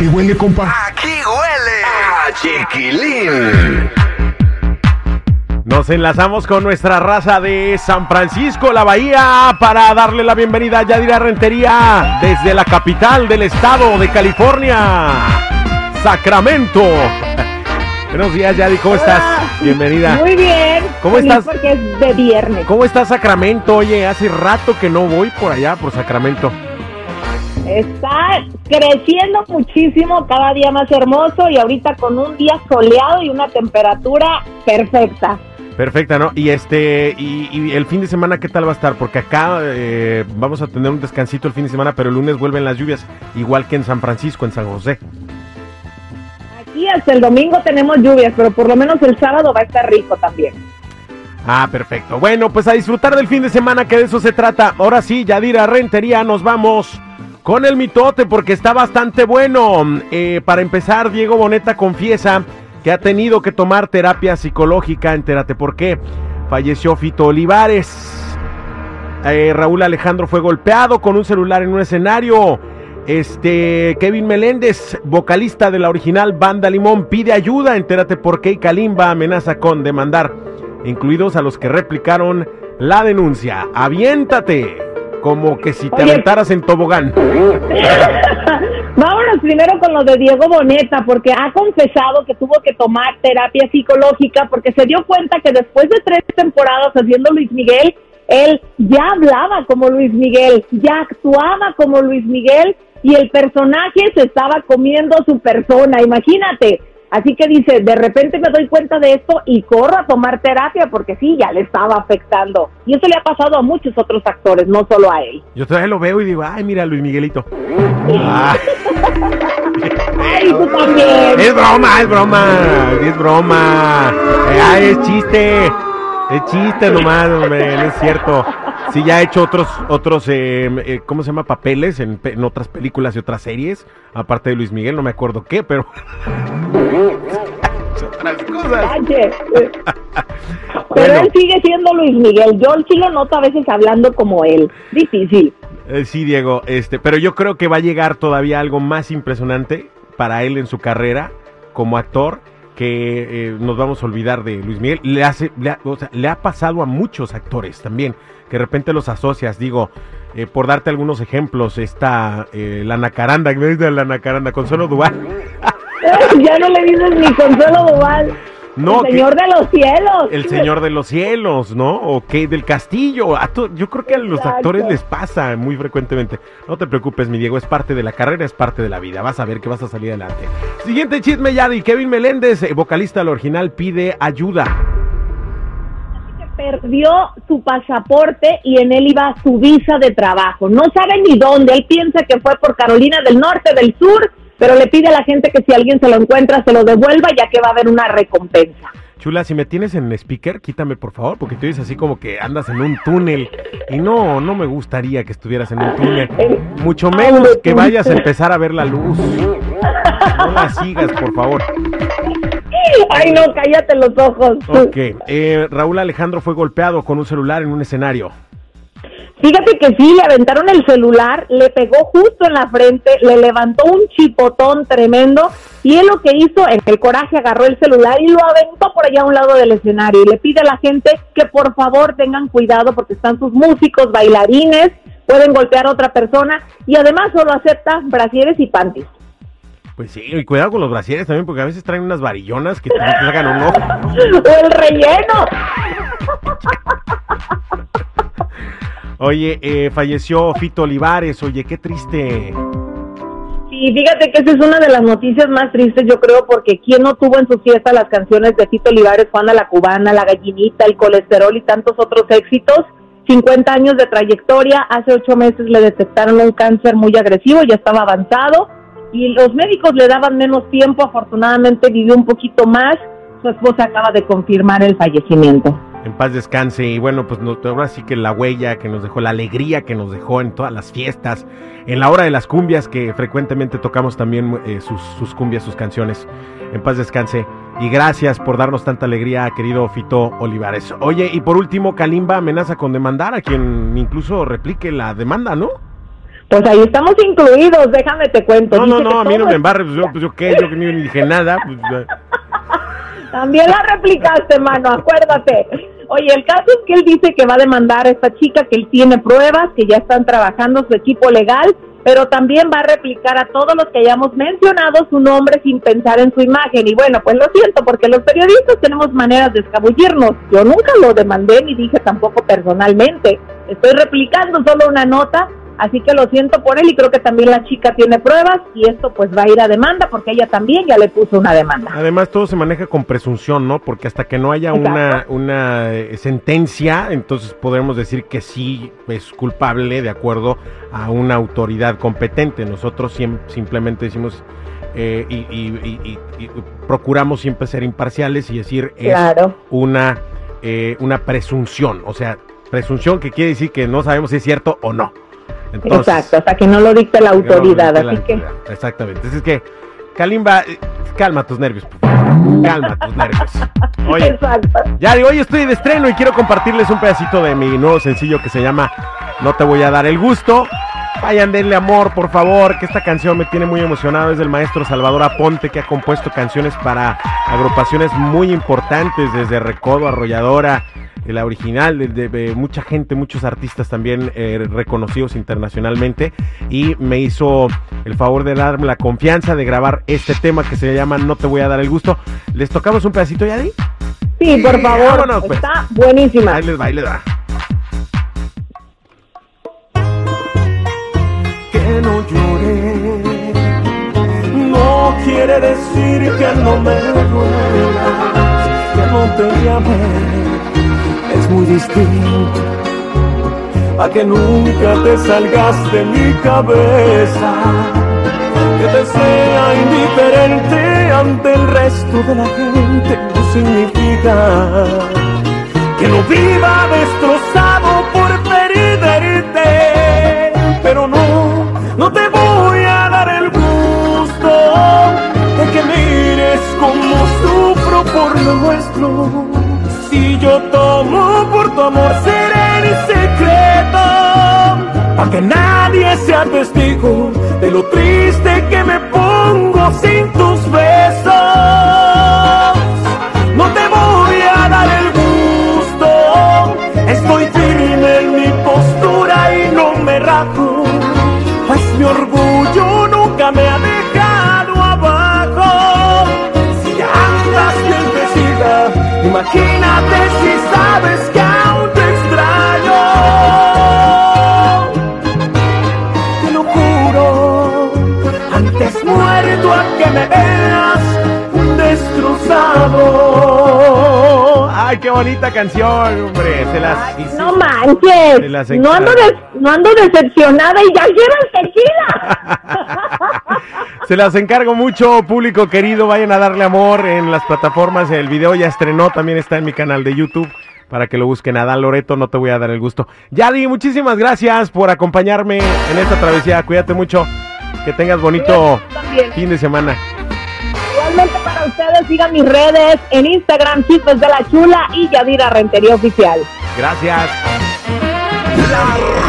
qué huele, compa? Aquí huele a chiquilín. Nos enlazamos con nuestra raza de San Francisco, la Bahía, para darle la bienvenida a Yadira Rentería desde la capital del estado de California, Sacramento. Buenos días, Yadi, ¿cómo estás? Bienvenida. Muy bien. ¿Cómo Feliz estás? Porque es de viernes. ¿Cómo está Sacramento? Oye, hace rato que no voy por allá, por Sacramento. Está creciendo muchísimo, cada día más hermoso y ahorita con un día soleado y una temperatura perfecta. Perfecta, ¿no? Y este, y, y el fin de semana, ¿qué tal va a estar? Porque acá eh, vamos a tener un descansito el fin de semana, pero el lunes vuelven las lluvias, igual que en San Francisco, en San José. Aquí hasta el domingo tenemos lluvias, pero por lo menos el sábado va a estar rico también. Ah, perfecto. Bueno, pues a disfrutar del fin de semana, que de eso se trata. Ahora sí, Yadira Rentería, nos vamos con el mitote porque está bastante bueno. Eh, para empezar, Diego Boneta confiesa que ha tenido que tomar terapia psicológica. Entérate por qué. Falleció Fito Olivares. Eh, Raúl Alejandro fue golpeado con un celular en un escenario. Este Kevin Meléndez, vocalista de la original Banda Limón, pide ayuda. Entérate por qué y Kalimba amenaza con demandar, incluidos a los que replicaron la denuncia. Aviéntate, como que si te Oye. aventaras en tobogán. Vámonos primero con lo de Diego Boneta, porque ha confesado que tuvo que tomar terapia psicológica porque se dio cuenta que después de tres temporadas haciendo Luis Miguel, él ya hablaba como Luis Miguel, ya actuaba como Luis Miguel y el personaje se estaba comiendo su persona, imagínate. Así que dice, de repente me doy cuenta de esto y corro a tomar terapia porque sí, ya le estaba afectando. Y eso le ha pasado a muchos otros actores, no solo a él. Yo todavía lo veo y digo, ay, mira Luis Miguelito. Ah, Ay, tú también. es broma, es broma, es broma. Ay, es chiste. Es chiste nomás, hombre, no es cierto. Sí, ya he hecho otros, otros, eh, eh, ¿cómo se llama? Papeles en, pe- en otras películas y otras series, aparte de Luis Miguel, no me acuerdo qué, pero... Otras cosas. Eh, Pero Bueno. él sigue siendo Luis Miguel. Yo sí lo noto a veces hablando como él. Difícil. Eh, sí, Diego, este, pero yo creo que va a llegar todavía algo más impresionante para él en su carrera como actor que eh, nos vamos a olvidar de Luis Miguel. Le, hace, le, ha, o sea, le ha pasado a muchos actores también, que de repente los asocias, digo, eh, por darte algunos ejemplos, está eh, la Nacaranda, ¿ves de la Nacaranda? Consuelo Duval. ya no le dices ni Consuelo Duval. No, el que- Señor de los cielos. El Señor de los Cielos, ¿no? O Kate del Castillo. Yo creo que a los Exacto. actores les pasa muy frecuentemente. No te preocupes, mi Diego, es parte de la carrera, es parte de la vida. Vas a ver que vas a salir adelante. Siguiente chisme, Yadi. Kevin Meléndez, eh, vocalista del original, pide ayuda. Perdió su pasaporte y en él iba su visa de trabajo. No sabe ni dónde. Él piensa que fue por Carolina del Norte, del Sur, pero le pide a la gente que si alguien se lo encuentra se lo devuelva ya que va a haber una recompensa. Chula, si me tienes en speaker, quítame por favor, porque tú dices así como que andas en un túnel. Y no, no me gustaría que estuvieras en un túnel. Mucho menos que vayas a empezar a ver la luz. No la sigas, por favor. Ay, no, cállate los ojos. Ok, eh, Raúl Alejandro fue golpeado con un celular en un escenario. Fíjate que sí, le aventaron el celular, le pegó justo en la frente, le levantó un chipotón tremendo y él lo que hizo, en el coraje agarró el celular y lo aventó por allá a un lado del escenario y le pide a la gente que por favor tengan cuidado porque están sus músicos, bailarines, pueden golpear a otra persona y además solo acepta brasieres y panties. Pues sí, y cuidado con los brasieres también, porque a veces traen unas varillonas que te sacan un ojo. o el relleno. Oye, eh, falleció Fito Olivares, oye, qué triste. Sí, fíjate que esa es una de las noticias más tristes, yo creo, porque ¿quién no tuvo en su fiesta las canciones de Tito Olivares, Juana la Cubana, La Gallinita, El Colesterol y tantos otros éxitos? 50 años de trayectoria, hace ocho meses le detectaron un cáncer muy agresivo, ya estaba avanzado y los médicos le daban menos tiempo, afortunadamente vivió un poquito más, su esposa acaba de confirmar el fallecimiento. En paz descanse y bueno, pues no- ahora sí que la huella que nos dejó, la alegría que nos dejó en todas las fiestas, en la hora de las cumbias que frecuentemente tocamos también eh, sus, sus cumbias, sus canciones. En paz descanse y gracias por darnos tanta alegría, querido Fito Olivares. Oye, y por último, Kalimba amenaza con demandar a quien incluso replique la demanda, ¿no? Pues ahí estamos incluidos, déjame te cuento. No, no, no, a mí no me es- embarres, pues yo, pues yo qué, yo que ni dije nada. pues. También la replicaste, mano, acuérdate. Oye, el caso es que él dice que va a demandar a esta chica, que él tiene pruebas, que ya están trabajando su equipo legal, pero también va a replicar a todos los que hayamos mencionado su nombre sin pensar en su imagen. Y bueno, pues lo siento, porque los periodistas tenemos maneras de escabullirnos. Yo nunca lo demandé ni dije tampoco personalmente. Estoy replicando solo una nota, así que lo siento por él y creo que también la chica tiene pruebas y esto pues va a ir a demanda porque ella también ya le puso una demanda. Además, todo se maneja con presunción, ¿no? Porque hasta que no haya una, Exacto. una eh, sentencia, entonces podremos decir que sí es culpable de acuerdo a una autoridad competente. Nosotros simplemente decimos eh, y, y- y- y- y procuramos siempre ser imparciales y decir es Claro. una, eh, una presunción. O sea, presunción que quiere decir que no sabemos si es cierto o no. Entonces, Exacto, hasta que no lo dicte la no autoridad, la así que autoridad. Exactamente. Es que, Kalimba, eh, calma tus nervios, por favor. Calma tus nervios. Oye, exacto. ya digo, hoy estoy de estreno y quiero compartirles un pedacito de mi nuevo sencillo que se llama No te voy a dar el gusto. Vayan, denle amor, por favor, que esta canción me tiene muy emocionado. Es del maestro Salvador Aponte, que ha compuesto canciones para agrupaciones muy importantes, desde Recodo, Arrolladora, la original, de, de- de mucha gente, muchos artistas también eh, reconocidos internacionalmente. Y me hizo el favor de darme la confianza de grabar este tema que se llama No te voy a dar el gusto. ¿Les tocamos un pedacito, Yadi? Sí, por favor, vámonos, pues. está buenísima. Ahí les va, ahí les va. que no lloré no quiere decir que no me duelas, que no te llamé. Muy distinto a que nunca te salgas de mi cabeza, que te sea indiferente ante el resto de la gente no significa que no viva destrozado por perderte, pero no, no te voy a dar el gusto de que mires como sufro por lo nuestro. Nadie sea testigo bonita canción, hombre. Se las Ay, no manches, las no ando, no ando decepcionada y ya llevan tequila. Se las encargo mucho, público querido. Vayan a darle amor en las plataformas. El video ya estrenó, también está en mi canal de YouTube. Para que lo busquen, Adán Loreto, no te voy a dar el gusto. Yadi, muchísimas gracias por acompañarme en esta travesía. Cuídate mucho. Que tengas bonito fin de semana. Igualmente para ustedes, sigan mis redes en Instagram, Chismes de la Chula y Yadira Rentería Oficial. Gracias. La